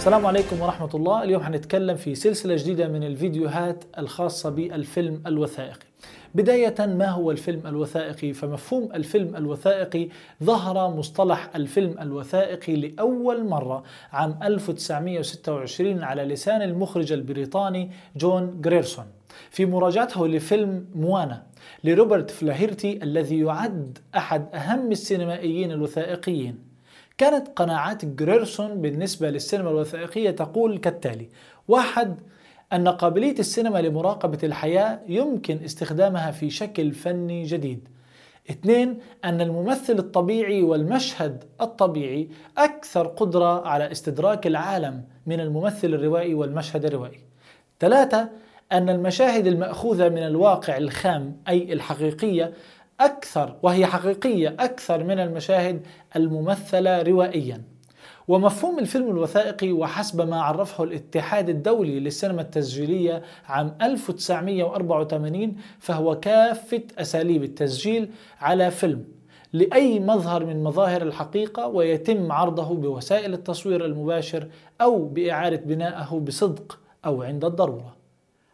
السلام عليكم ورحمة الله. اليوم حنتكلم في سلسلة جديدة من الفيديوهات الخاصة بالفيلم الوثائقي. بداية ما هو الفيلم الوثائقي؟ فمفهوم الفيلم الوثائقي ظهر مصطلح الفيلم الوثائقي لأول مرة عام 1926 على لسان المخرج البريطاني جون جريرسون في مراجعته لفيلم موانا لروبرت فلاهيرتي الذي يعد أحد أهم السينمائيين الوثائقيين. كانت قناعات جريرسون بالنسبة للسينما الوثائقية تقول كالتالي واحد أن قابلية السينما لمراقبة الحياة يمكن استخدامها في شكل فني جديد. اثنين أن الممثل الطبيعي والمشهد الطبيعي أكثر قدرة على استدراك العالم من الممثل الروائي والمشهد الروائي. ثلاثة أن المشاهد المأخوذة من الواقع الخام أي الحقيقية أكثر وهي حقيقية أكثر من المشاهد الممثلة روائيا. ومفهوم الفيلم الوثائقي وحسب ما عرفه الاتحاد الدولي للسينما التسجيلية عام 1984 فهو كافة أساليب التسجيل على فيلم لأي مظهر من مظاهر الحقيقة ويتم عرضه بوسائل التصوير المباشر أو بإعادة بنائه بصدق أو عند الضرورة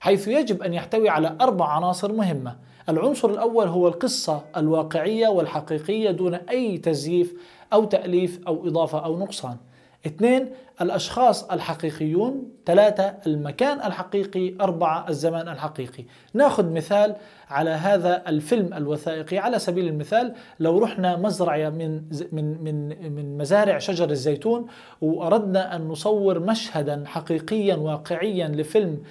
حيث يجب أن يحتوي على أربع عناصر مهمة العنصر الأول هو القصة الواقعية والحقيقية دون أي تزييف أو تأليف أو إضافة أو نقصان. اثنين الأشخاص الحقيقيون. ثلاثة المكان الحقيقي. أربعة الزمان الحقيقي. ناخذ مثال على هذا الفيلم الوثائقي. على سبيل المثال لو رحنا مزرعة من من من من مزارع شجر الزيتون وأردنا أن نصور مشهدا حقيقيا واقعيا لفيلم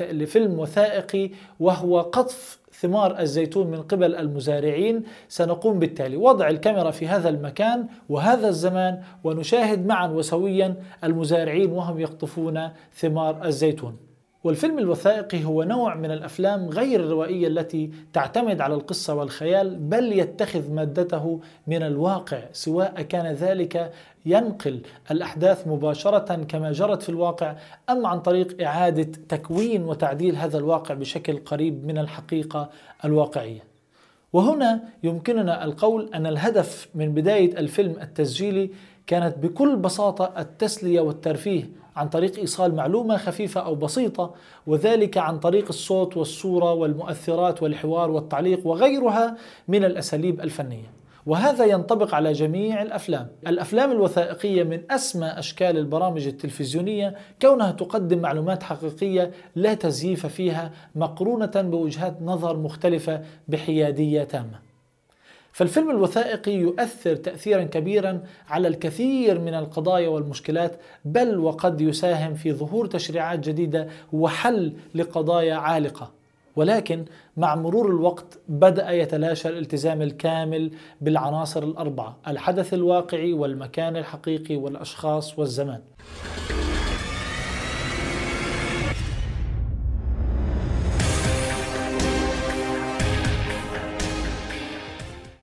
لفيلم وثائقي وهو قطف ثمار الزيتون من قبل المزارعين سنقوم بالتالي. وضع الكاميرا في هذا المكان وهذا الزمان ونشاهد معا وسويا المزارعين وهم يقطفون ثمار الزيتون. والفيلم الوثائقي هو نوع من الأفلام غير الروائية التي تعتمد على القصة والخيال بل يتخذ مادته من الواقع سواء كان ذلك ينقل الأحداث مباشرة كما جرت في الواقع أم عن طريق إعادة تكوين وتعديل هذا الواقع بشكل قريب من الحقيقة الواقعية. وهنا يمكننا القول أن الهدف من بداية الفيلم التسجيلي كانت بكل بساطة التسلية والترفيه عن طريق إيصال معلومة خفيفة أو بسيطة وذلك عن طريق الصوت والصورة والمؤثرات والحوار والتعليق وغيرها من الأساليب الفنية. وهذا ينطبق على جميع الأفلام. الأفلام الوثائقية من أسمى أشكال البرامج التلفزيونية كونها تقدم معلومات حقيقية لا تزييف فيها مقرونة بوجهات نظر مختلفة بحيادية تامة. فالفيلم الوثائقي يؤثر تاثيرا كبيرا على الكثير من القضايا والمشكلات بل وقد يساهم في ظهور تشريعات جديدة وحل لقضايا عالقة. ولكن مع مرور الوقت بدأ يتلاشى الالتزام الكامل بالعناصر الأربعة الحدث الواقعي والمكان الحقيقي والأشخاص والزمان.